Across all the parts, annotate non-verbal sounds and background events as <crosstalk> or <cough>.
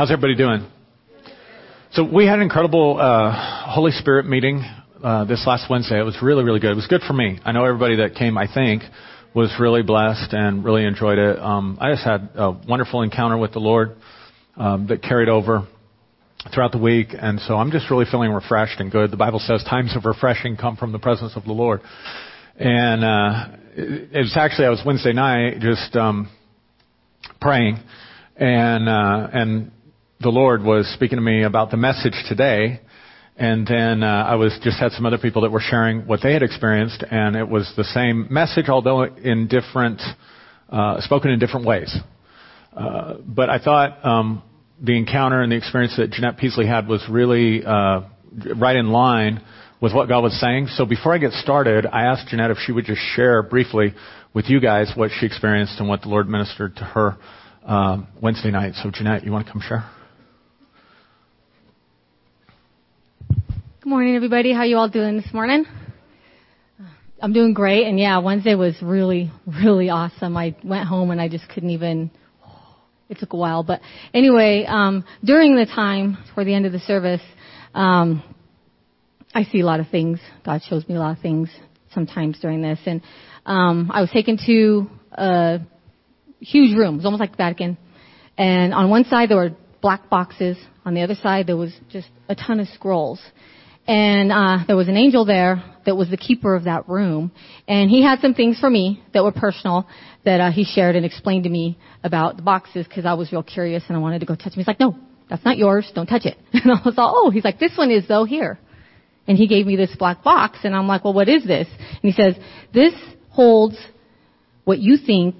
How's everybody doing? So we had an incredible uh, Holy Spirit meeting uh, this last Wednesday. It was really, really good. It was good for me. I know everybody that came, I think, was really blessed and really enjoyed it. Um, I just had a wonderful encounter with the Lord um, that carried over throughout the week, and so I'm just really feeling refreshed and good. The Bible says times of refreshing come from the presence of the Lord, and uh, it, it was actually I was Wednesday night just um, praying, and uh, and the Lord was speaking to me about the message today. And then uh, I was just had some other people that were sharing what they had experienced, and it was the same message, although in different, uh, spoken in different ways. Uh, but I thought um, the encounter and the experience that Jeanette Peasley had was really uh, right in line with what God was saying. So before I get started, I asked Jeanette if she would just share briefly with you guys what she experienced and what the Lord ministered to her um, Wednesday night. So Jeanette, you want to come share? Good morning, everybody. How you all doing this morning? I'm doing great, and yeah, Wednesday was really, really awesome. I went home and I just couldn't even. It took a while, but anyway, um, during the time toward the end of the service, um, I see a lot of things. God shows me a lot of things sometimes during this, and um, I was taken to a huge room. It was almost like the Vatican, and on one side there were black boxes. On the other side there was just a ton of scrolls and uh, there was an angel there that was the keeper of that room, and he had some things for me that were personal that uh, he shared and explained to me about the boxes because I was real curious and I wanted to go touch them. He's like, "No, that's not yours. Don't touch it." <laughs> And I was like, "Oh," he's like, "This one is though here," and he gave me this black box, and I'm like, "Well, what is this?" And he says, "This holds what you think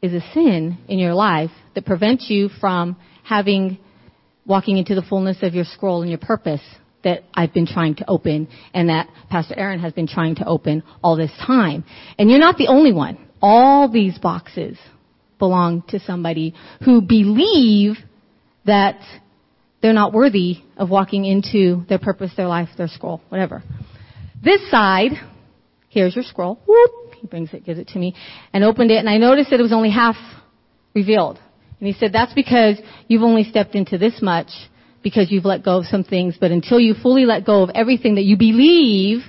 is a sin in your life that prevents you from having." walking into the fullness of your scroll and your purpose that I've been trying to open and that Pastor Aaron has been trying to open all this time. And you're not the only one. All these boxes belong to somebody who believe that they're not worthy of walking into their purpose, their life, their scroll, whatever. This side, here's your scroll. Whoop, he brings it, gives it to me, and opened it, and I noticed that it was only half revealed. And he said, that's because you've only stepped into this much because you've let go of some things, but until you fully let go of everything that you believe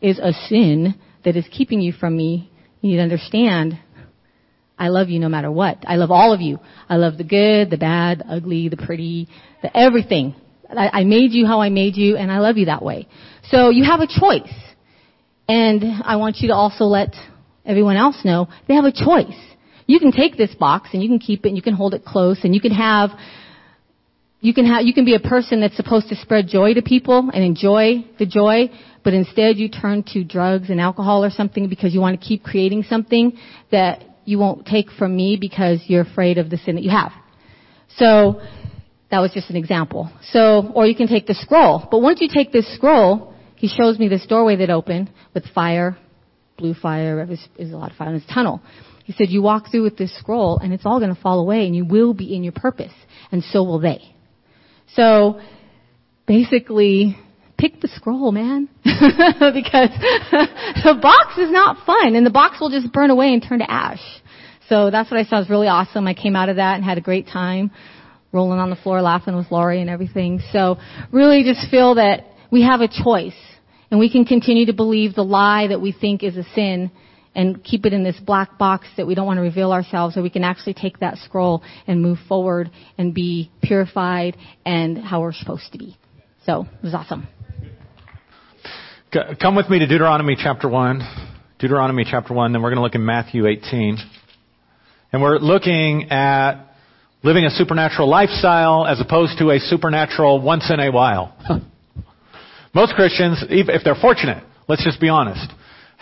is a sin that is keeping you from me, you need to understand I love you no matter what. I love all of you. I love the good, the bad, the ugly, the pretty, the everything. I, I made you how I made you and I love you that way. So you have a choice. And I want you to also let everyone else know they have a choice. You can take this box and you can keep it and you can hold it close and you can have you can have, you can be a person that's supposed to spread joy to people and enjoy the joy, but instead you turn to drugs and alcohol or something because you want to keep creating something that you won't take from me because you're afraid of the sin that you have. So, that was just an example. So, or you can take the scroll. But once you take this scroll, he shows me this doorway that opened with fire, blue fire, there's, a lot of fire in this tunnel. He said, you walk through with this scroll and it's all going to fall away and you will be in your purpose. And so will they. So basically, pick the scroll, man. <laughs> because <laughs> the box is not fun and the box will just burn away and turn to ash. So that's what I saw was really awesome. I came out of that and had a great time rolling on the floor laughing with Laurie and everything. So really just feel that we have a choice and we can continue to believe the lie that we think is a sin and keep it in this black box that we don't want to reveal ourselves, or we can actually take that scroll and move forward and be purified and how we're supposed to be. So it was awesome. Come with me to Deuteronomy chapter 1. Deuteronomy chapter 1, then we're going to look in Matthew 18. And we're looking at living a supernatural lifestyle as opposed to a supernatural once in a while. <laughs> Most Christians, if they're fortunate, let's just be honest,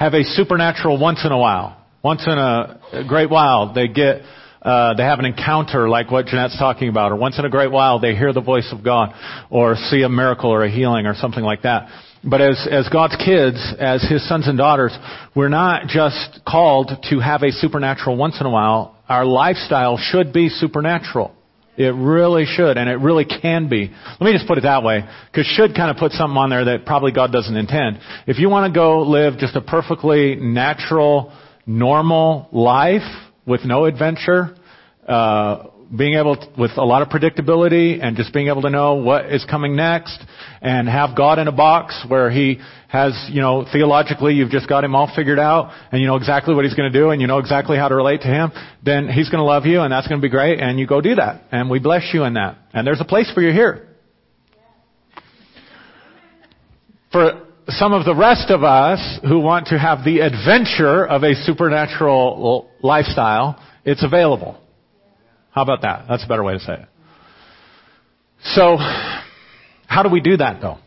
have a supernatural once in a while. Once in a, great while, they get, uh, they have an encounter like what Jeanette's talking about, or once in a great while they hear the voice of God, or see a miracle or a healing or something like that. But as, as God's kids, as His sons and daughters, we're not just called to have a supernatural once in a while. Our lifestyle should be supernatural. It really should, and it really can be. Let me just put it that way, because should kind of put something on there that probably God doesn't intend. If you want to go live just a perfectly natural, normal life with no adventure, uh, being able to, with a lot of predictability and just being able to know what is coming next and have God in a box where he has, you know, theologically you've just got him all figured out and you know exactly what he's going to do and you know exactly how to relate to him, then he's going to love you and that's going to be great and you go do that. And we bless you in that. And there's a place for you here. For some of the rest of us who want to have the adventure of a supernatural lifestyle, it's available. How about that? That's a better way to say it. So, how do we do that though?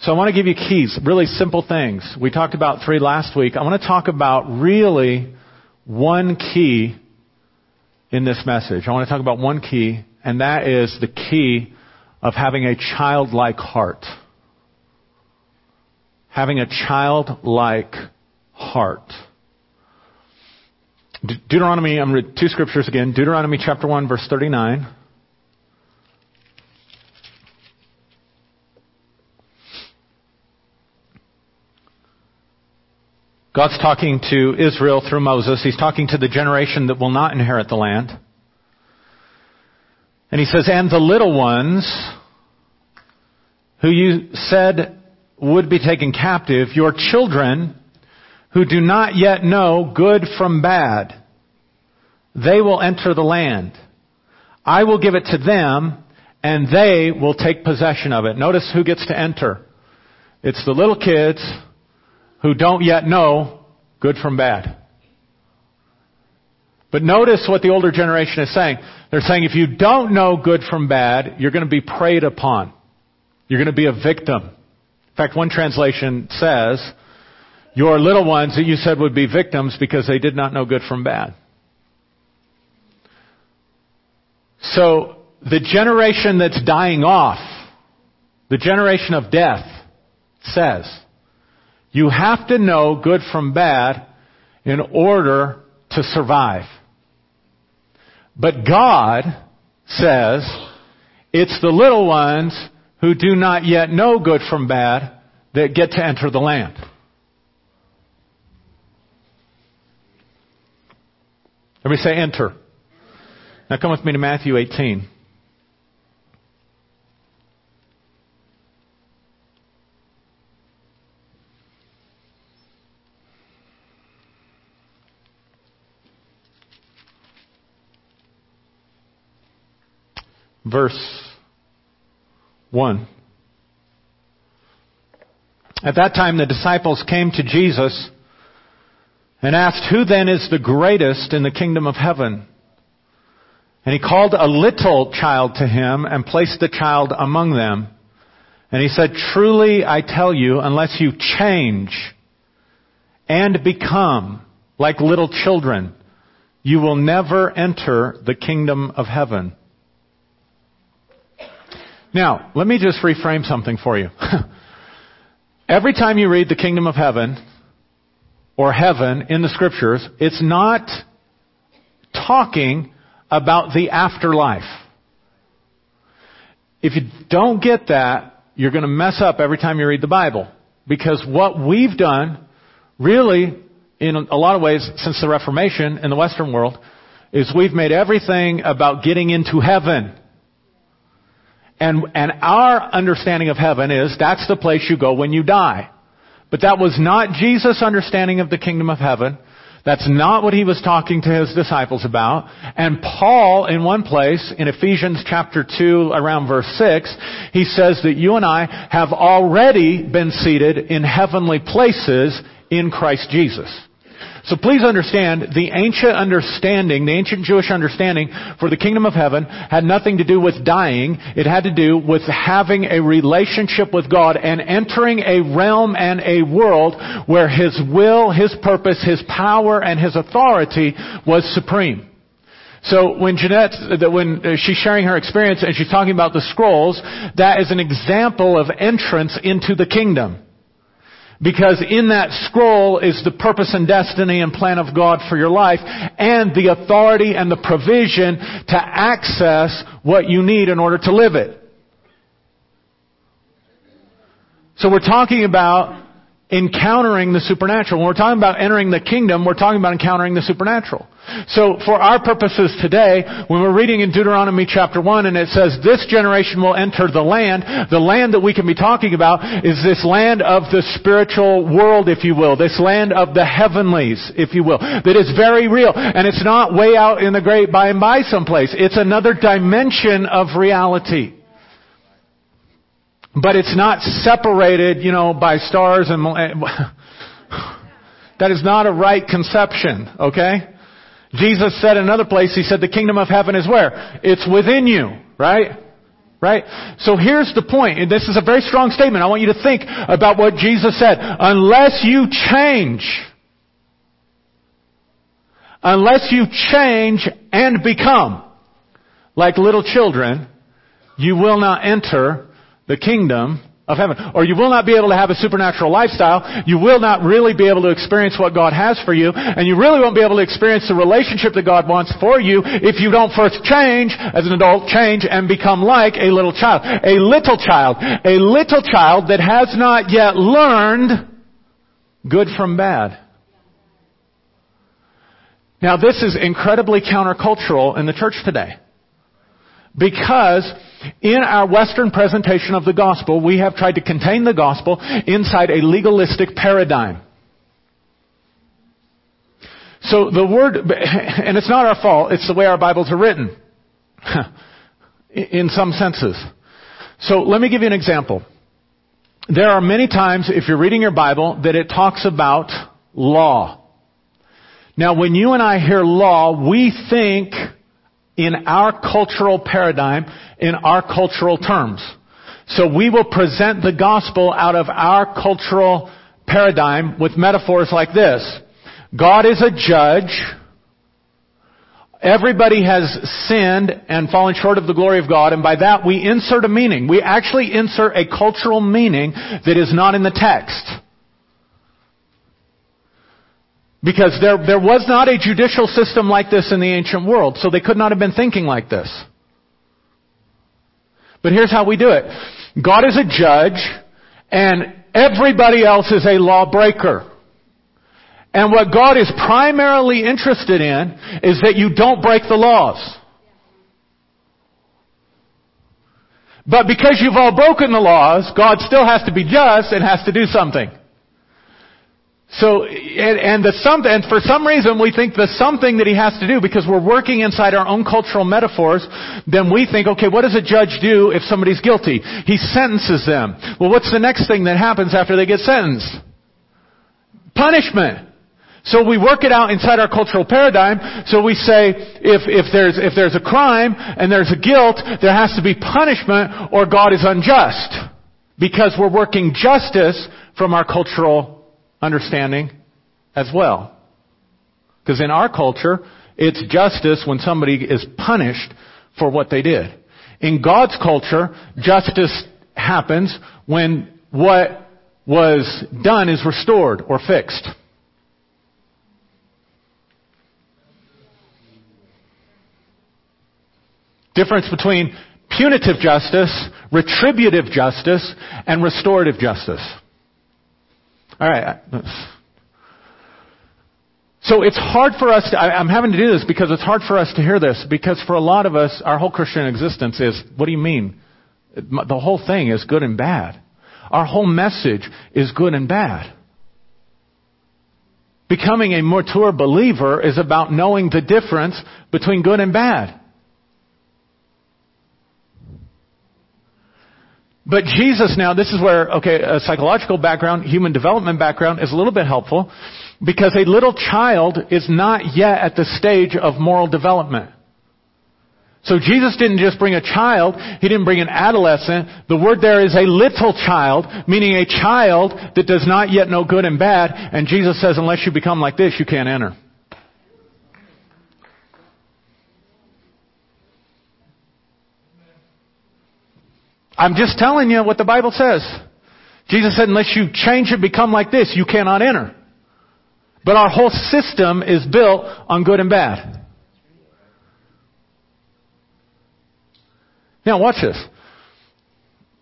So I want to give you keys, really simple things. We talked about three last week. I want to talk about really one key in this message. I want to talk about one key, and that is the key of having a childlike heart having a childlike heart. De- Deuteronomy, I'm going to read two scriptures again. Deuteronomy chapter 1 verse 39. God's talking to Israel through Moses. He's talking to the generation that will not inherit the land. And he says, and the little ones who you said would be taken captive, your children who do not yet know good from bad, they will enter the land. I will give it to them and they will take possession of it. Notice who gets to enter. It's the little kids who don't yet know good from bad. But notice what the older generation is saying. They're saying if you don't know good from bad, you're going to be preyed upon. You're going to be a victim. In fact, one translation says, your little ones that you said would be victims because they did not know good from bad. So, the generation that's dying off, the generation of death, says, you have to know good from bad in order to survive. But God says, it's the little ones who do not yet know good from bad that get to enter the land. Everybody say enter. Now come with me to Matthew 18. Verse 1. At that time, the disciples came to Jesus and asked, Who then is the greatest in the kingdom of heaven? And he called a little child to him and placed the child among them. And he said, Truly I tell you, unless you change and become like little children, you will never enter the kingdom of heaven. Now, let me just reframe something for you. <laughs> Every time you read the kingdom of heaven or heaven in the scriptures, it's not talking about the afterlife. If you don't get that, you're going to mess up every time you read the Bible. Because what we've done, really, in a lot of ways, since the Reformation in the Western world, is we've made everything about getting into heaven. And, and our understanding of heaven is that's the place you go when you die. But that was not Jesus' understanding of the kingdom of heaven. That's not what he was talking to his disciples about. And Paul, in one place, in Ephesians chapter 2, around verse 6, he says that you and I have already been seated in heavenly places in Christ Jesus. So please understand, the ancient understanding, the ancient Jewish understanding for the kingdom of heaven had nothing to do with dying. It had to do with having a relationship with God and entering a realm and a world where His will, His purpose, His power, and His authority was supreme. So when Jeanette, when uh, she's sharing her experience and she's talking about the scrolls, that is an example of entrance into the kingdom. Because in that scroll is the purpose and destiny and plan of God for your life and the authority and the provision to access what you need in order to live it. So we're talking about encountering the supernatural. When we're talking about entering the kingdom, we're talking about encountering the supernatural. So for our purposes today, when we're reading in Deuteronomy chapter 1 and it says this generation will enter the land, the land that we can be talking about is this land of the spiritual world, if you will. This land of the heavenlies, if you will. That is very real. And it's not way out in the great by and by someplace. It's another dimension of reality. But it's not separated, you know, by stars and, <laughs> that is not a right conception, okay? Jesus said in another place, He said, the kingdom of heaven is where? It's within you, right? Right? So here's the point, and this is a very strong statement. I want you to think about what Jesus said. Unless you change, unless you change and become like little children, you will not enter the kingdom of heaven. Or you will not be able to have a supernatural lifestyle. You will not really be able to experience what God has for you. And you really won't be able to experience the relationship that God wants for you if you don't first change as an adult, change and become like a little child. A little child. A little child that has not yet learned good from bad. Now this is incredibly countercultural in the church today. Because in our Western presentation of the gospel, we have tried to contain the gospel inside a legalistic paradigm. So the word, <laughs> and it's not our fault, it's the way our Bibles are written. <laughs> in some senses. So let me give you an example. There are many times, if you're reading your Bible, that it talks about law. Now when you and I hear law, we think in our cultural paradigm, in our cultural terms. So we will present the gospel out of our cultural paradigm with metaphors like this. God is a judge. Everybody has sinned and fallen short of the glory of God, and by that we insert a meaning. We actually insert a cultural meaning that is not in the text. Because there, there was not a judicial system like this in the ancient world, so they could not have been thinking like this. But here's how we do it. God is a judge, and everybody else is a lawbreaker. And what God is primarily interested in is that you don't break the laws. But because you've all broken the laws, God still has to be just and has to do something. So, and, and the some, and for some reason we think the something that he has to do because we're working inside our own cultural metaphors, then we think, okay, what does a judge do if somebody's guilty? He sentences them. Well, what's the next thing that happens after they get sentenced? Punishment. So we work it out inside our cultural paradigm. So we say, if, if there's, if there's a crime and there's a guilt, there has to be punishment or God is unjust. Because we're working justice from our cultural understanding as well. Because in our culture, it's justice when somebody is punished for what they did. In God's culture, justice happens when what was done is restored or fixed. Difference between punitive justice, retributive justice, and restorative justice. All right. So it's hard for us to, I, am having to do this because it's hard for us to hear this because for a lot of us, our whole Christian existence is, what do you mean? The whole thing is good and bad. Our whole message is good and bad. Becoming a mature believer is about knowing the difference between good and bad. But Jesus now, this is where, okay, a psychological background, human development background is a little bit helpful because a little child is not yet at the stage of moral development. So Jesus didn't just bring a child, He didn't bring an adolescent. The word there is a little child, meaning a child that does not yet know good and bad. And Jesus says, unless you become like this, you can't enter. I'm just telling you what the Bible says. Jesus said, unless you change and become like this, you cannot enter. But our whole system is built on good and bad. Now watch this.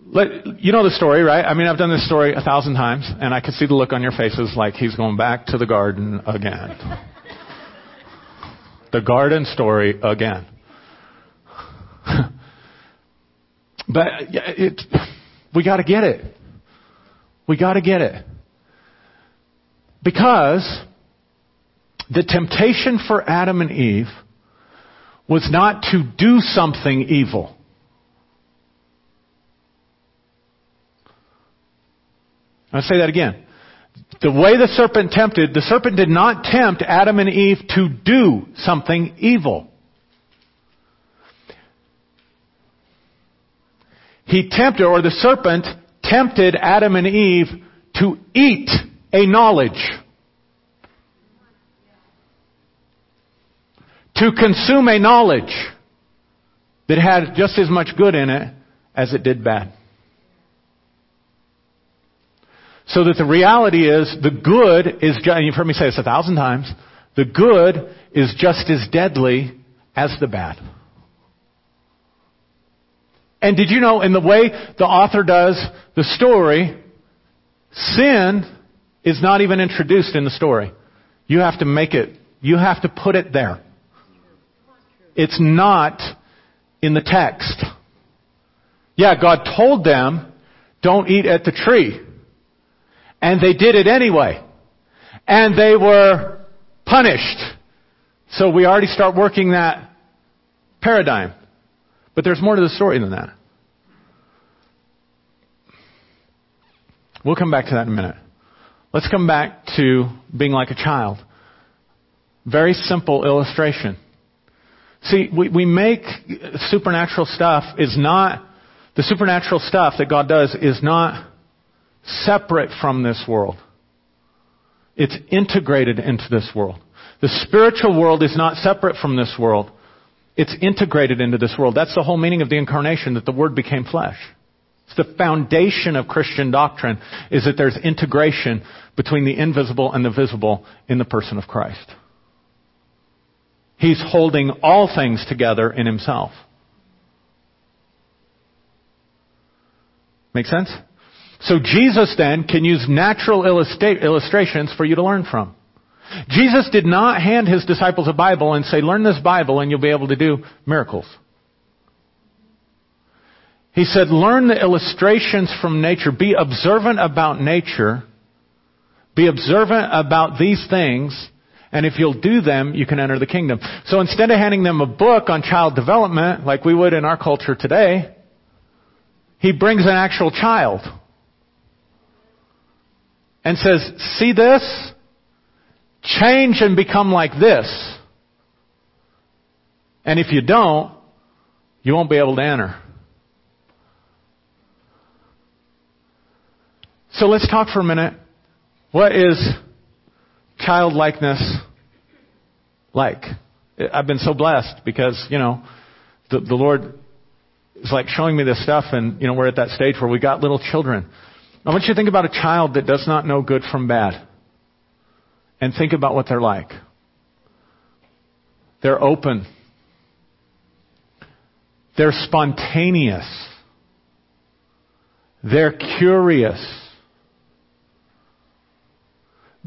Let, you know the story, right? I mean, I've done this story a thousand times, and I can see the look on your faces like he's going back to the garden again. <laughs> the garden story again. But it, we got to get it. We got to get it. Because the temptation for Adam and Eve was not to do something evil. I'll say that again. The way the serpent tempted, the serpent did not tempt Adam and Eve to do something evil. He tempted, or the serpent tempted Adam and Eve to eat a knowledge. To consume a knowledge that had just as much good in it as it did bad. So that the reality is the good is, you've heard me say this a thousand times, the good is just as deadly as the bad. And did you know in the way the author does the story, sin is not even introduced in the story. You have to make it, you have to put it there. It's not in the text. Yeah, God told them, don't eat at the tree. And they did it anyway. And they were punished. So we already start working that paradigm. But there's more to the story than that. We'll come back to that in a minute. Let's come back to being like a child. Very simple illustration. See, we, we make supernatural stuff is not, the supernatural stuff that God does is not separate from this world. It's integrated into this world. The spiritual world is not separate from this world. It's integrated into this world. That's the whole meaning of the incarnation, that the Word became flesh. It's the foundation of Christian doctrine is that there's integration between the invisible and the visible in the person of Christ. He's holding all things together in himself. Make sense? So Jesus then can use natural illustra- illustrations for you to learn from. Jesus did not hand his disciples a Bible and say, learn this Bible and you'll be able to do miracles. He said, learn the illustrations from nature. Be observant about nature. Be observant about these things. And if you'll do them, you can enter the kingdom. So instead of handing them a book on child development, like we would in our culture today, he brings an actual child and says, see this? Change and become like this. And if you don't, you won't be able to enter. So let's talk for a minute. What is childlikeness like? I've been so blessed because, you know, the, the Lord is like showing me this stuff and, you know, we're at that stage where we got little children. I want you to think about a child that does not know good from bad. And think about what they're like. They're open. They're spontaneous. They're curious.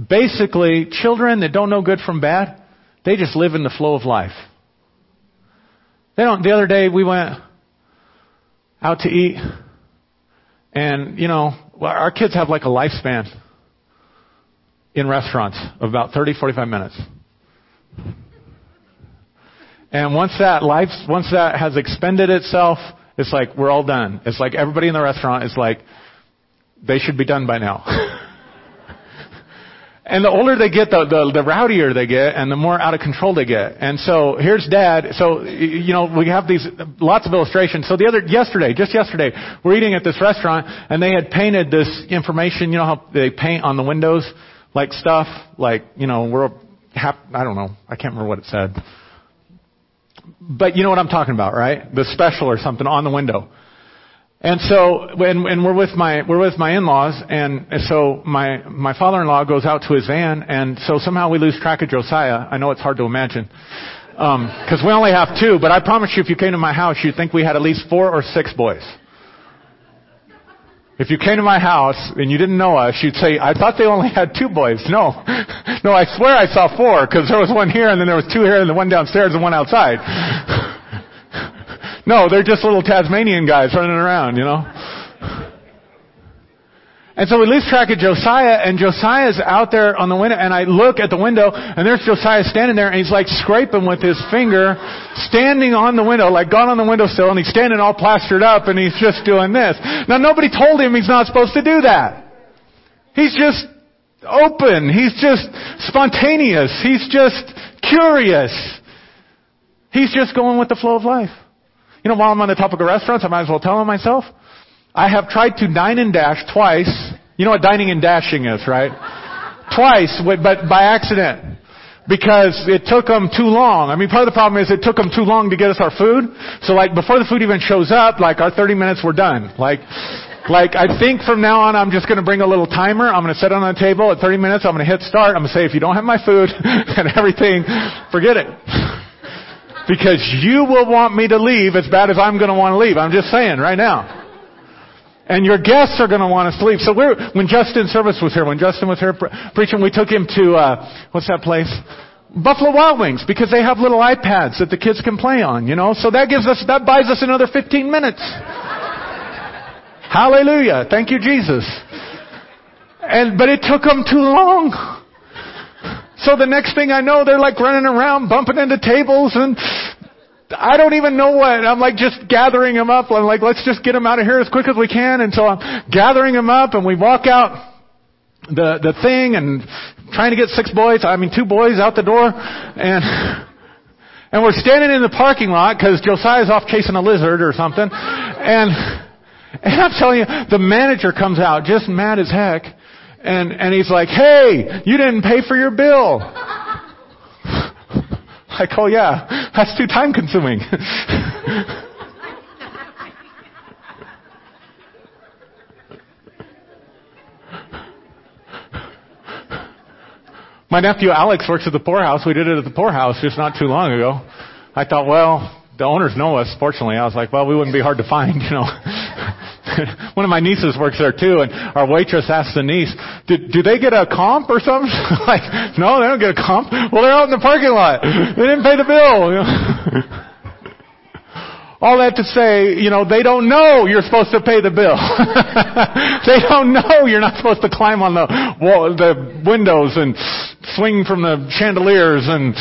Basically, children that don't know good from bad, they just live in the flow of life. They don't, the other day we went out to eat and, you know, our kids have like a lifespan in restaurants of about 30, 45 minutes. And once that life, once that has expended itself, it's like we're all done. It's like everybody in the restaurant is like, they should be done by now. <laughs> And the older they get, the, the, the rowdier they get, and the more out of control they get. And so here's dad. So you know we have these lots of illustrations. So the other yesterday, just yesterday, we're eating at this restaurant, and they had painted this information. You know how they paint on the windows, like stuff, like you know we're I don't know, I can't remember what it said. But you know what I'm talking about, right? The special or something on the window. And so, when, and we're with my, we're with my in-laws, and so my, my father-in-law goes out to his van, and so somehow we lose track of Josiah. I know it's hard to imagine. Um, cause we only have two, but I promise you if you came to my house, you'd think we had at least four or six boys. If you came to my house and you didn't know us, you'd say, I thought they only had two boys. <laughs> No. no, I swear I saw four because there was one here and then there was two here and the one downstairs and one outside. <laughs> no, they're just little Tasmanian guys running around, you know. And so we lose track of Josiah, and Josiah's out there on the window, and I look at the window, and there's Josiah standing there, and he's like scraping with his finger, standing on the window, like gone on the windowsill, and he's standing all plastered up, and he's just doing this. Now nobody told him he's not supposed to do that. He's just open. He's just spontaneous. He's just curious. He's just going with the flow of life. You know, while I'm on the topic of restaurants, I might as well tell him myself. I have tried to dine and dash twice. You know what dining and dashing is, right? twice, but by accident. Because it took them too long. I mean, part of the problem is it took them too long to get us our food. So like, before the food even shows up, like our 30 minutes were done. Like, like I think from now on I'm just to bring a little timer. I'm going to set it on the table at 30 minutes. I'm to hit start. I'm to say, if you don't have my food <laughs> and everything, forget it. because you will want me to leave as bad as I'm want to leave. I'm just saying right now. And your guests are going to want to sleep. So we're, when Justin Service was here, when Justin was here pre- preaching, we took him to, uh, what's that place? Buffalo Wild Wings, because they have little iPads that the kids can play on, you know? So that gives us, that buys us another 15 minutes. <laughs> Hallelujah. Thank you, Jesus. And, but it took them too long. So the next thing I know, they're like running around, bumping into tables and I don't even know what. I'm like just gathering them up. I'm like, let's just get them out of here as quick as we can. And so I'm gathering them up and we walk out the, the thing and trying to get six boys, I mean two boys out the door and, and we're standing in the parking lot because Josiah's off chasing a lizard or something. And, and I'm telling you, the manager comes out just mad as heck. And, and he's like, hey, you didn't pay for your bill. <laughs> Like, oh yeah, that's too time consuming. <laughs> My nephew Alex works at the poorhouse. We did it at the poorhouse just not too long ago. I thought, well, the owners know us, fortunately. I was like, well, we wouldn't be hard to find, <laughs> you know. <laughs> One of my nieces works there too, and our waitress asked the niece, do, do they get a comp or something? <laughs> like, no, they don't get a comp. Well, they're out in the parking lot. <laughs> They didn't pay the bill. All that to say, you know, they don't know you're supposed to pay the bill. they don't know you're not supposed to climb on the wall, the windows and swing from the chandeliers and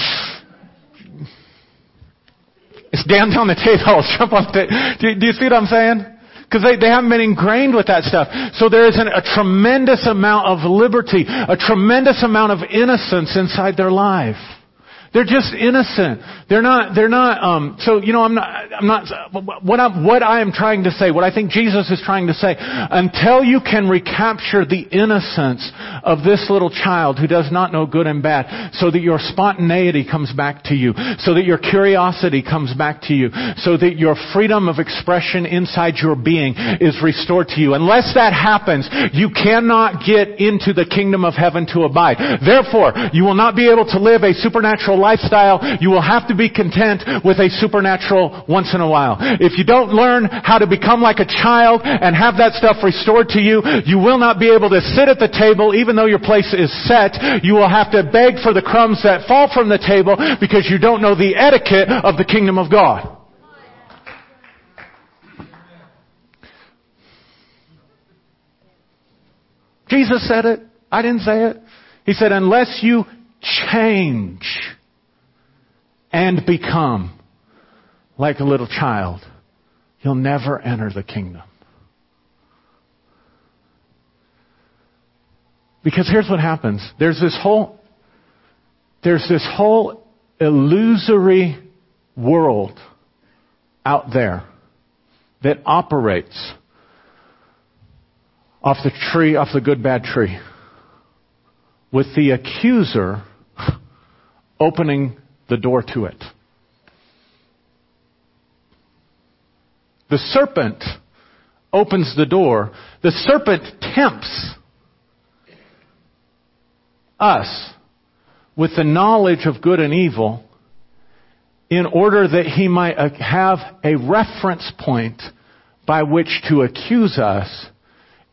stand on the table, jump on the table. Do, do you see what I'm saying? Because they, they haven't been ingrained with that stuff. So there is an, a tremendous amount of liberty, a tremendous amount of innocence inside their life. They're just innocent. They're not, they're not, um, so, you know, I'm not, I'm not, what I'm, what I am trying to say, what I think Jesus is trying to say, until you can recapture the innocence of this little child who does not know good and bad, so that your spontaneity comes back to you, so that your curiosity comes back to you, so that your freedom of expression inside your being is restored to you. Unless that happens, you cannot get into the kingdom of heaven to abide. Therefore, you will not be able to live a supernatural lifestyle, you will have to be content with a supernatural once in a while. If you don't learn how to become like a child and have that stuff restored to you, you will not be able to sit at the table even though your place is set. You will have to beg for the crumbs that fall from the table because you don't know the etiquette of the kingdom of God. Jesus said it. I didn't say it. He said, unless you change and become like a little child, you'll never enter the kingdom. Because here's what happens. There's this whole, there's this whole illusory world out there that operates off the tree, off the good bad tree, with the accuser <laughs> opening the door to it. The serpent opens the door. The serpent tempts us with the knowledge of good and evil in order that he might uh, have a reference point by which to accuse us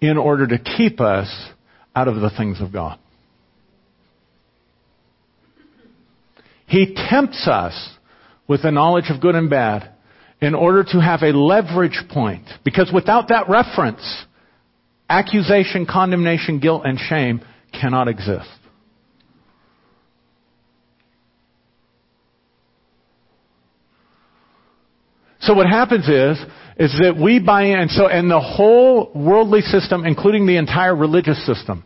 in order to keep us out of the things of God. He tempts us with the knowledge of good and bad in order to have a leverage point. Because without that reference, accusation, condemnation, guilt, and shame cannot exist. So what happens is, is that we buy in, and so, and the whole worldly system, including the entire religious system,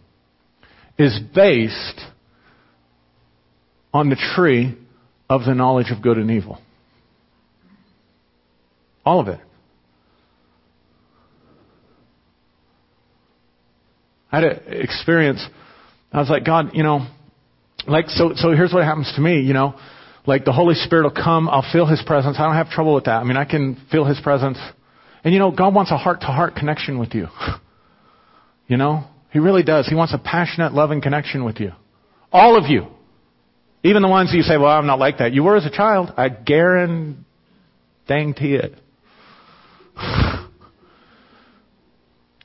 is based on the tree of the knowledge of good and evil. All of it. I had an experience. I was like, God, you know, like, so, so here's what happens to me, you know, like the Holy Spirit will come, I'll feel His presence. I don't have trouble with that. I mean, I can feel His presence. And you know, God wants a heart to heart connection with you. <laughs> you know, He really does. He wants a passionate, loving connection with you. All of you. Even the ones you say, well, I'm not like that. You were as a child. I guarantee it. <sighs>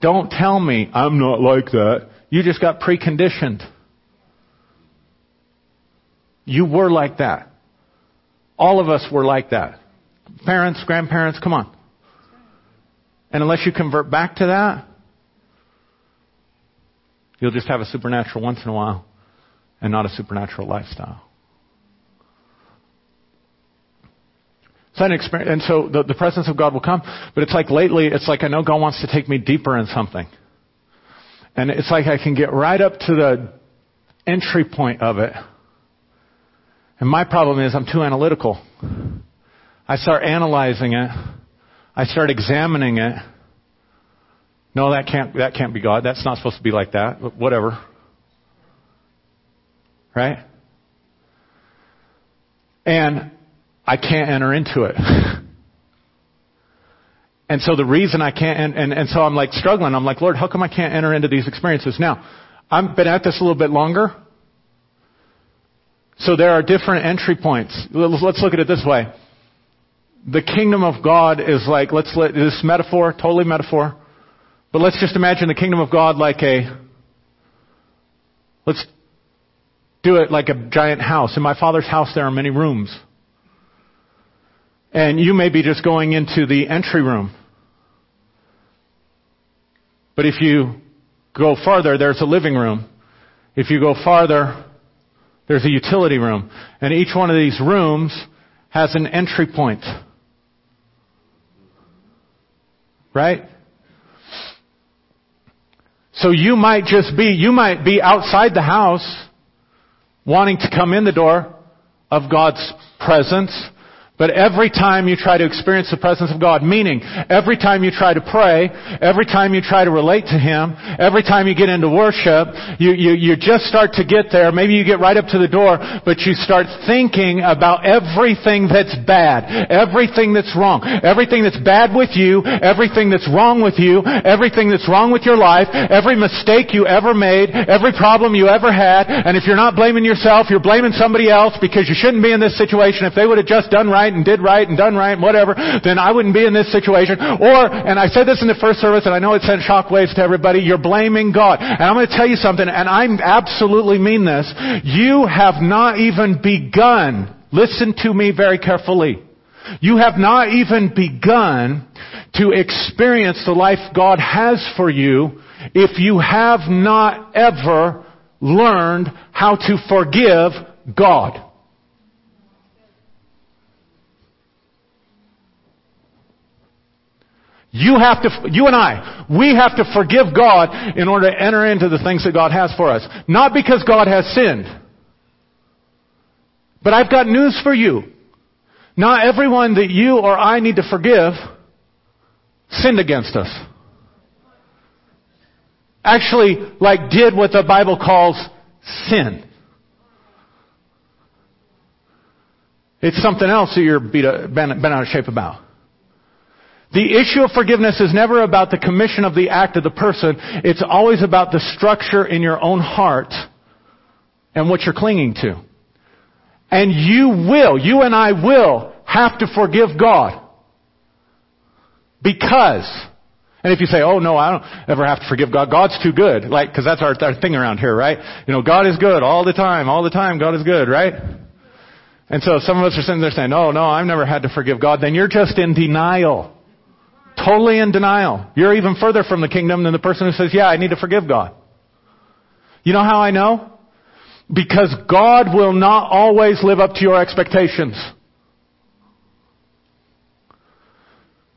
Don't tell me I'm not like that. You just got preconditioned. You were like that. All of us were like that. Parents, grandparents, come on. And unless you convert back to that, you'll just have a supernatural once in a while and not a supernatural lifestyle. So an experience, and so the, the presence of God will come, but it's like lately, it's like I know God wants to take me deeper in something. And it's like I can get right up to the entry point of it. And my problem is I'm too analytical. I start analyzing it. I start examining it. No, that can't, that can't be God. That's not supposed to be like that. But whatever. Right? And I can't enter into it. <laughs> and so the reason I can't, and, and, and so I'm like struggling. I'm like, Lord, how come I can't enter into these experiences? Now, I've been at this a little bit longer. So there are different entry points. Let's look at it this way. The kingdom of God is like, let's let, this metaphor, totally metaphor. But let's just imagine the kingdom of God like a, let's do it like a giant house. In my father's house there are many rooms. And you may be just going into the entry room. But if you go farther, there's a living room. If you go farther, there's a utility room. And each one of these rooms has an entry point. Right? So you might just be, you might be outside the house wanting to come in the door of God's presence but every time you try to experience the presence of God, meaning every time you try to pray, every time you try to relate to Him, every time you get into worship, you, you, you just start to get there. Maybe you get right up to the door, but you start thinking about everything that's bad, everything that's wrong, everything that's bad with you, everything that's wrong with you, everything that's wrong with your life, every mistake you ever made, every problem you ever had, and if you're not blaming yourself, you're blaming somebody else because you shouldn't be in this situation. If they would have just done right, right and did right and done right and whatever, then I wouldn't be in this situation. Or, and I said this in the first service and I know it sent shockwaves to everybody, you're blaming God. And I'm going to tell you something, and I absolutely mean this. You have not even begun, listen to me very carefully. You have not even begun to experience the life God has for you if you have not ever learned how to forgive God. You have to, you and I, we have to forgive God in order to enter into the things that God has for us. Not because God has sinned. But I've got news for you. Not everyone that you or I need to forgive sinned against us. Actually, like did what the Bible calls sin. It's something else that you're bent out of shape about. The issue of forgiveness is never about the commission of the act of the person. It's always about the structure in your own heart and what you're clinging to. And you will, you and I will have to forgive God. Because, and if you say, oh no, I don't ever have to forgive God, God's too good, like, cause that's our, our thing around here, right? You know, God is good all the time, all the time, God is good, right? And so some of us are sitting there saying, oh no, I've never had to forgive God. Then you're just in denial. Totally in denial. You're even further from the kingdom than the person who says, yeah, I need to forgive God. You know how I know? Because God will not always live up to your expectations.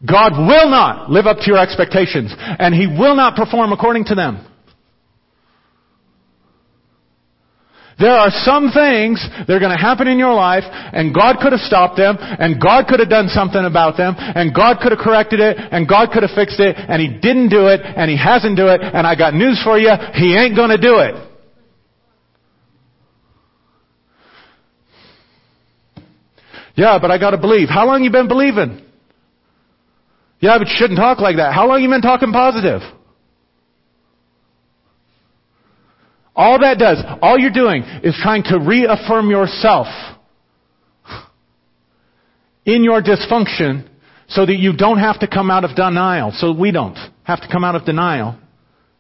God will not live up to your expectations, and He will not perform according to them. There are some things that are going to happen in your life, and God could have stopped them, and God could have done something about them, and God could have corrected it, and God could have fixed it, and He didn't do it, and He hasn't do it, and I got news for you, He ain't going to do it. Yeah, but I gotta believe. How long you been believing? Yeah, but you shouldn't talk like that. How long you been talking positive? All that does, all you're doing is trying to reaffirm yourself in your dysfunction so that you don't have to come out of denial, so we don't have to come out of denial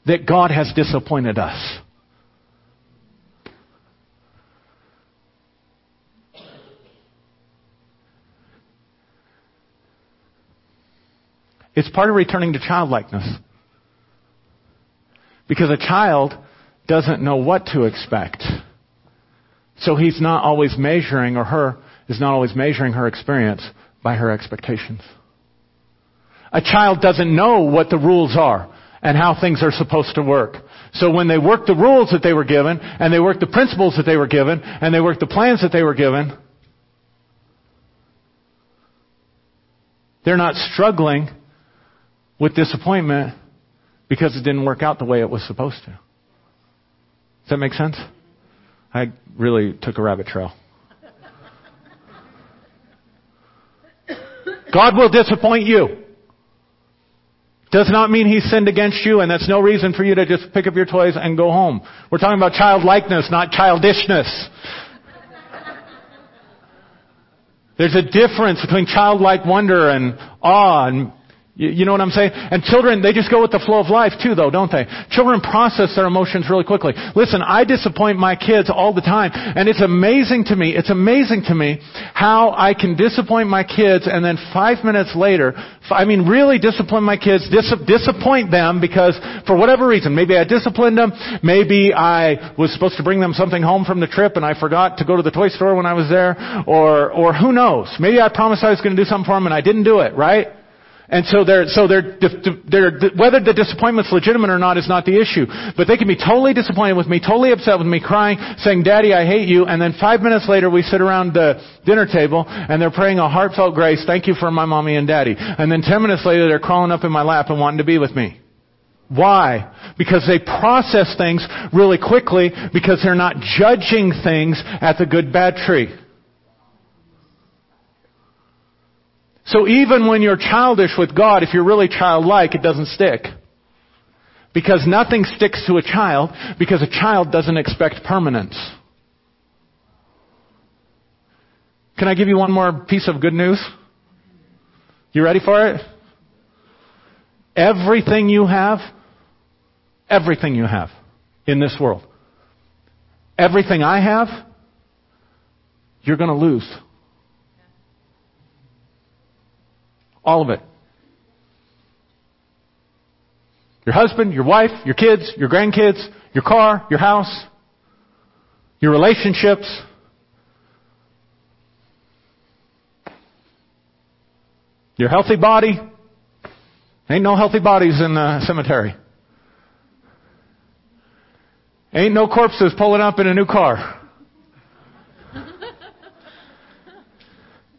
that God has disappointed us. It's part of returning to childlikeness. Because a child doesn't know what to expect. So he's not always measuring, or her is not always measuring her experience by her expectations. A child doesn't know what the rules are and how things are supposed to work. So when they work the rules that they were given, and they work the principles that they were given, and they work the plans that they were given, they're not struggling with disappointment because it didn't work out the way it was supposed to. That make sense? I really took a rabbit trail. God will disappoint you. Does not mean he sinned against you, and that's no reason for you to just pick up your toys and go home. We're talking about childlikeness, not childishness. There's a difference between childlike wonder and awe and you, know what I'm saying? And children, they just go with the flow of life too, though, don't they? Children process their emotions really quickly. Listen, I disappoint my kids all the time, and it's amazing to me, it's amazing to me how I can disappoint my kids and then five minutes later, I mean really discipline my kids, dis- disappoint them because for whatever reason, maybe I disciplined them, maybe I was supposed to bring them something home from the trip and I forgot to go to the toy store when I was there, or, or who knows? Maybe I promised I was going to do something for them and I didn't do it, right? And so they're, so they're, they're, whether the disappointment's legitimate or not is not the issue. But they can be totally disappointed with me, totally upset with me, crying, saying, Daddy, I hate you. And then five minutes later we sit around the dinner table and they're praying a heartfelt grace, thank you for my mommy and daddy. And then ten minutes later they're crawling up in my lap and wanting to be with me. Why? Because they process things really quickly because they're not judging things at the good bad tree. So even when you're childish with God, if you're really childlike, it doesn't stick. Because nothing sticks to a child because a child doesn't expect permanence. Can I give you one more piece of good news? You ready for it? Everything you have, everything you have in this world, everything I have, you're going to lose. All of it. Your husband, your wife, your kids, your grandkids, your car, your house, your relationships. Your healthy body. Ain't no healthy bodies in the cemetery. Ain't no corpses pulling up in a new car. <laughs>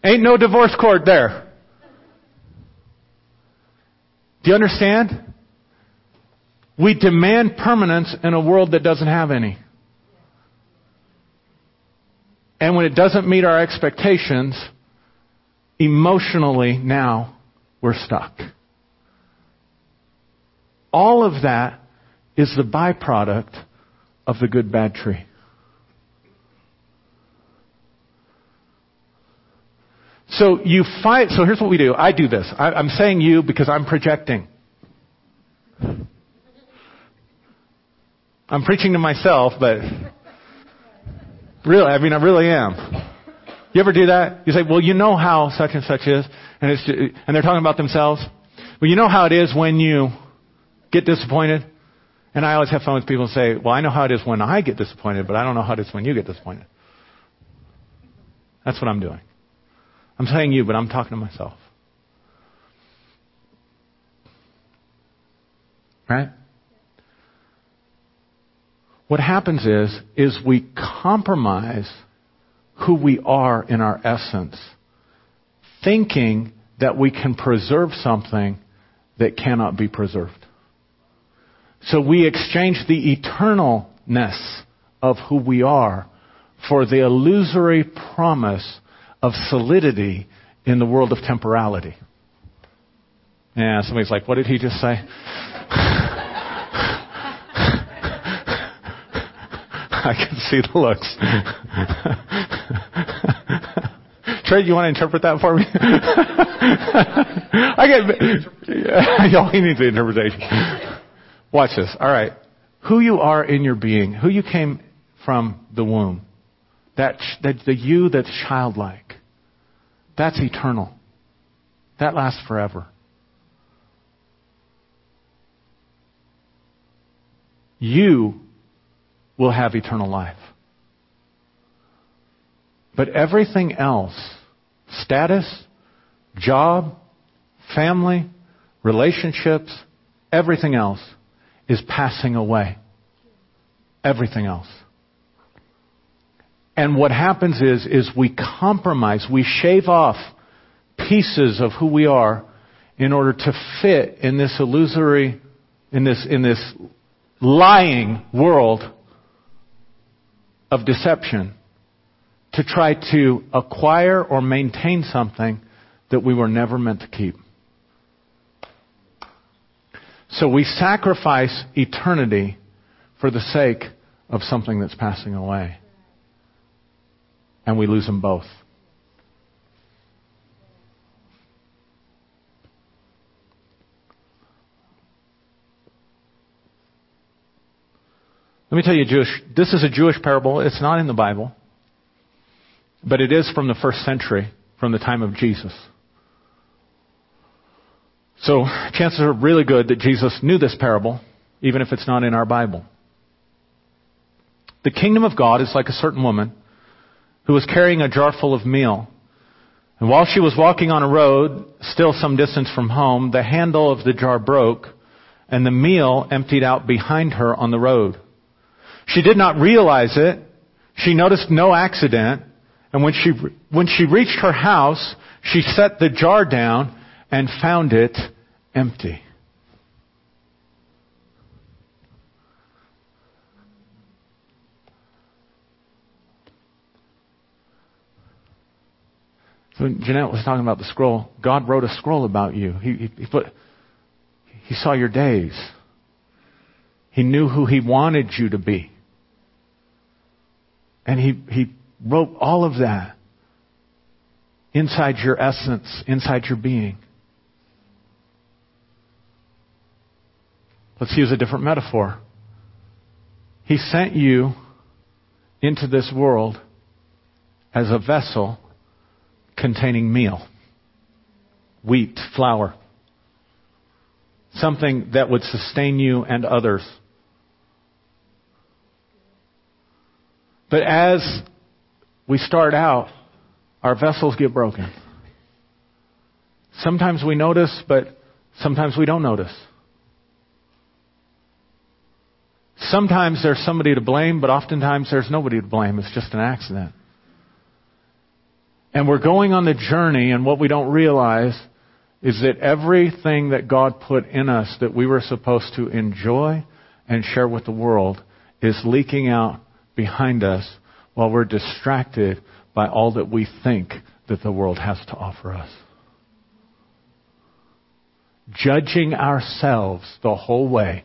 Ain't no divorce court there. Do you understand? We demand permanence in a world that doesn't have any. And when it doesn't meet our expectations, emotionally now we're stuck. All of that is the byproduct of the good bad tree. So you fight, so here's what we do. I do this. I, I'm saying you because I'm projecting. I'm preaching to myself, but really, I mean, I really am. You ever do that? You say, well, you know how such and such is, and it's, and they're talking about themselves. Well, you know how it is when you get disappointed? And I always have fun with people and say, well, I know how it is when I get disappointed, but I don't know how it is when you get disappointed. That's what I'm doing. I'm saying you, but I'm talking to myself. Right? What happens is, is we compromise who we are in our essence, thinking that we can preserve something that cannot be preserved. So we exchange the eternalness of who we are for the illusory promise of solidity in the world of temporality. Yeah, somebody's like, what did he just say? <laughs> I can see the looks. <laughs> Trey, you want to interpret that for me? <laughs> I get, y'all, he needs the interpretation. Watch this. All right. Who you are in your being, who you came from the womb, that, that the you that's childlike, that's eternal. That lasts forever. You will have eternal life. But everything else, status, job, family, relationships, everything else is passing away. Everything else. And what happens is, is we compromise, we shave off pieces of who we are in order to fit in this illusory, in this, in this lying world of deception to try to acquire or maintain something that we were never meant to keep. So we sacrifice eternity for the sake of something that's passing away. And we lose them both. Let me tell you, Jewish, this is a Jewish parable. It's not in the Bible, but it is from the first century, from the time of Jesus. So chances are really good that Jesus knew this parable, even if it's not in our Bible. The kingdom of God is like a certain woman who was carrying a jar full of meal. And while she was walking on a road, still some distance from home, the handle of the jar broke, and the meal emptied out behind her on the road. She did not realize it. She noticed no accident. And when she, when she reached her house, she set the jar down and found it empty. So Jeanette was talking about the scroll. God wrote a scroll about you. He, he, he put, he saw your days. He knew who he wanted you to be. And he, he wrote all of that inside your essence, inside your being. Let's use a different metaphor. He sent you into this world as a vessel containing meal, wheat, flour, something that would sustain you and others. But as we start out, our vessels get broken. Sometimes we notice, but sometimes we don't notice. Sometimes there's somebody to blame, but oftentimes there's nobody to blame. It's just an accident. And we're going on the journey, and what we don't realize is that everything that God put in us that we were supposed to enjoy and share with the world is leaking out behind us while we're distracted by all that we think that the world has to offer us. Judging ourselves the whole way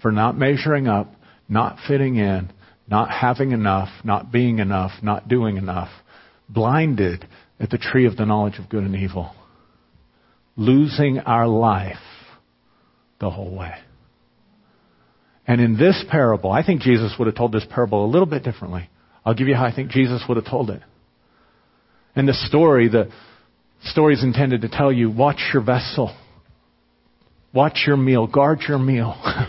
for not measuring up, not fitting in, not having enough, not being enough, not doing enough, blinded at the tree of the knowledge of good and evil, losing our life the whole way. And in this parable, I think Jesus would have told this parable a little bit differently. I'll give you how I think Jesus would have told it. And the story, the story is intended to tell you watch your vessel, watch your meal, guard your meal. <laughs>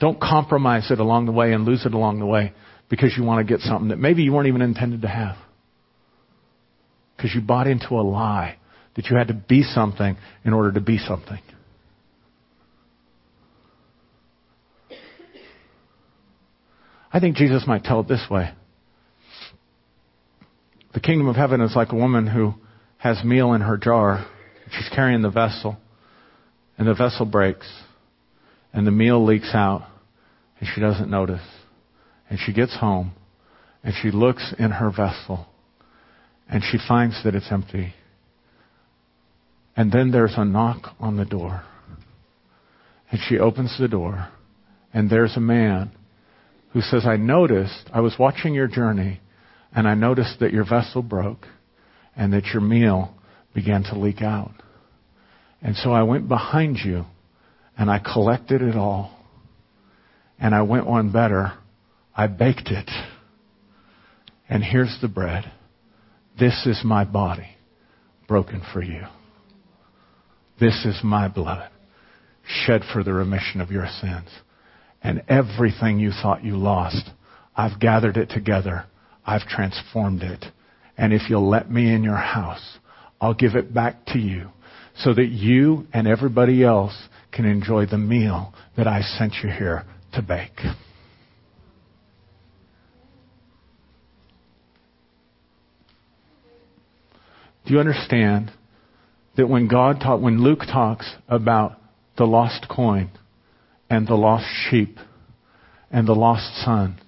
Don't compromise it along the way and lose it along the way because you want to get something that maybe you weren't even intended to have. Because you bought into a lie that you had to be something in order to be something. I think Jesus might tell it this way. The kingdom of heaven is like a woman who has meal in her jar. She's carrying the vessel, and the vessel breaks, and the meal leaks out, and she doesn't notice. And she gets home, and she looks in her vessel, and she finds that it's empty. And then there's a knock on the door. And she opens the door, and there's a man who says, I noticed, I was watching your journey, and I noticed that your vessel broke and that your meal began to leak out. And so I went behind you and I collected it all. And I went one better. I baked it. And here's the bread. This is my body broken for you. This is my blood shed for the remission of your sins. And everything you thought you lost, I've gathered it together. I've transformed it. And if you'll let me in your house, I'll give it back to you so that you and everybody else can enjoy the meal that I sent you here to bake. Do you understand that when God taught, when Luke talks about the lost coin and the lost sheep and the lost son,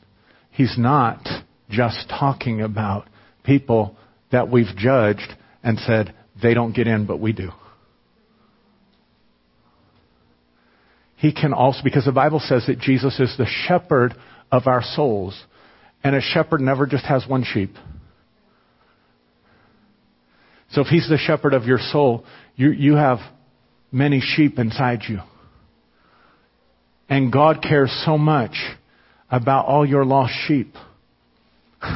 he's not just talking about people that we've judged and said they don't get in, but we do. He can also, because the Bible says that Jesus is the shepherd of our souls, and a shepherd never just has one sheep. So if he's the shepherd of your soul, you, you have many sheep inside you. And God cares so much about all your lost sheep. <sighs>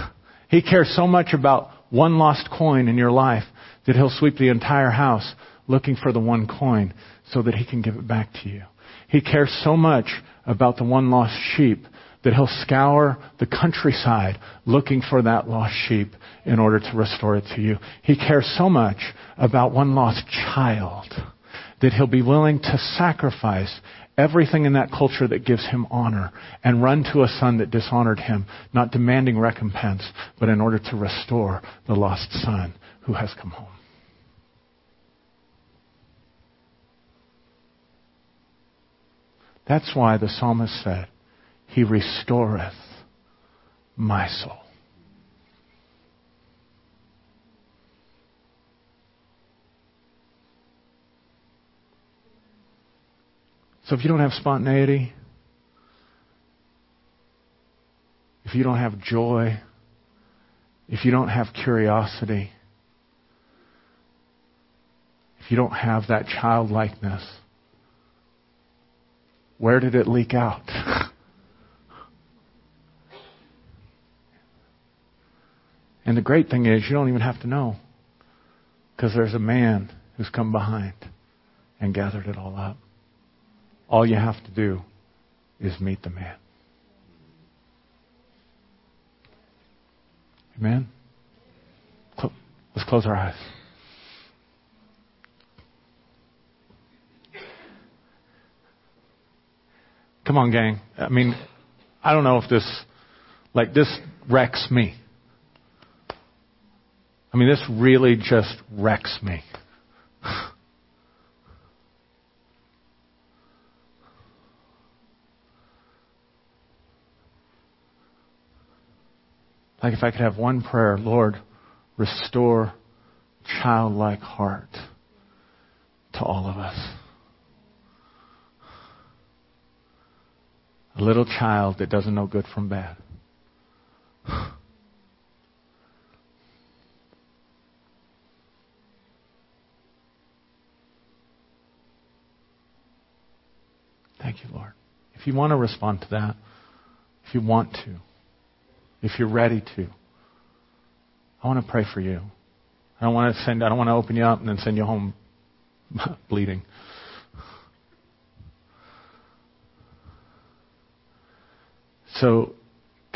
He cares so much about one lost coin in your life that he'll sweep the entire house looking for the one coin so that he can give it back to you. He cares so much about the one lost sheep that he'll scour the countryside looking for that lost sheep in order to restore it to you. He cares so much about one lost child that he'll be willing to sacrifice everything in that culture that gives him honor and run to a son that dishonored him, not demanding recompense, but in order to restore the lost son who has come home. That's why the psalmist said, He restoreth my soul. So if you don't have spontaneity, if you don't have joy, if you don't have curiosity, if you don't have that childlikeness, where did it leak out? <laughs> and the great thing is, you don't even have to know. Because there's a man who's come behind and gathered it all up. All you have to do is meet the man. Amen? Let's close our eyes. Come on, gang. I mean, I don't know if this, like, this wrecks me. I mean, this really just wrecks me. Like if I could have one prayer, Lord, restore childlike heart to all of us. A little child that doesn't know good from bad. Thank you, Lord. If you want to respond to that, if you want to, if you're ready to, I want to pray for you. I don't want to send, I don't want to open you up and then send you home <laughs> bleeding. So,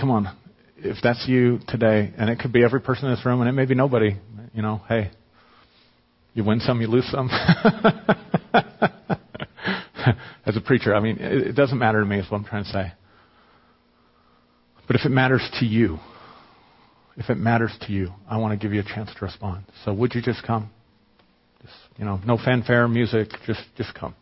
come on. If that's you today, and it could be every person in this room, and it may be nobody, you know, hey, you win some, you lose some. <laughs> As a preacher, I mean, it doesn't matter to me, is what I'm trying to say. But if it matters to you, if it matters to you, I want to give you a chance to respond. So would you just come? Just, you know, no fanfare, music, just, just come.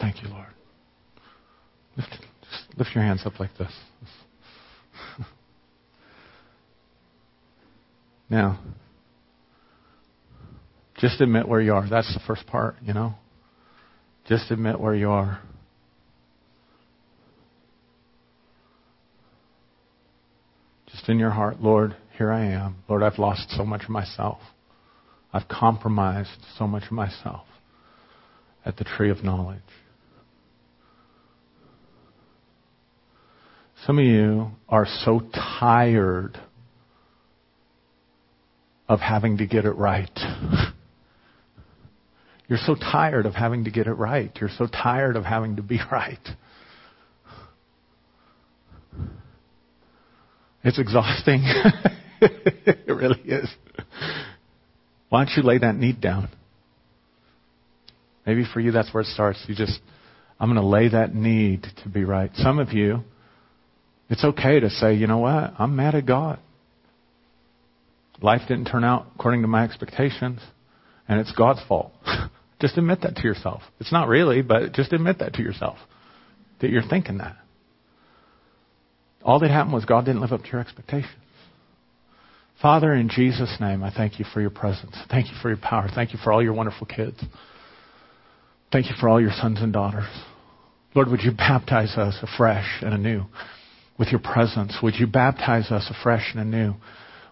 Thank you, Lord. Lift, just lift your hands up like this. <laughs> now, just admit where you are. That's the first part, you know. Just admit where you are. Just in your heart, Lord, here I am. Lord, I've lost so much of myself. I've compromised so much of myself at the tree of knowledge. Some of you are so tired of having to get it right. <laughs> You're so tired of having to get it right. You're so tired of having to be <laughs> right. It's exhausting. <laughs> it really is. Why don't you lay that need down? Maybe for you that's where it starts. You just, I'm going to lay that need to be right. Some of you, it's okay to say, you know what? I'm mad at God. Life didn't turn out according to my expectations, and it's God's fault. <laughs> just admit that to yourself. It's not really, but just admit that to yourself. That you're thinking that. All that happened was God didn't live up to your expectations. Father, in Jesus' name, I thank you for your presence. Thank you for your power. Thank you for all your wonderful kids. Thank you for all your sons and daughters. Lord, would you baptize us afresh and anew? With your presence. Would you baptize us afresh and anew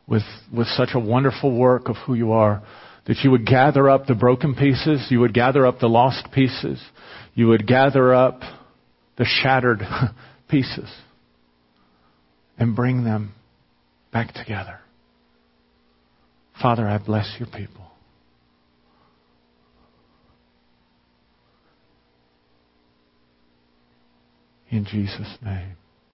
with, with such a wonderful work of who you are? That you would gather up the broken pieces, you would gather up the lost pieces, you would gather up the shattered <laughs> pieces and bring them back together. Father, I bless your people. In Jesus' name.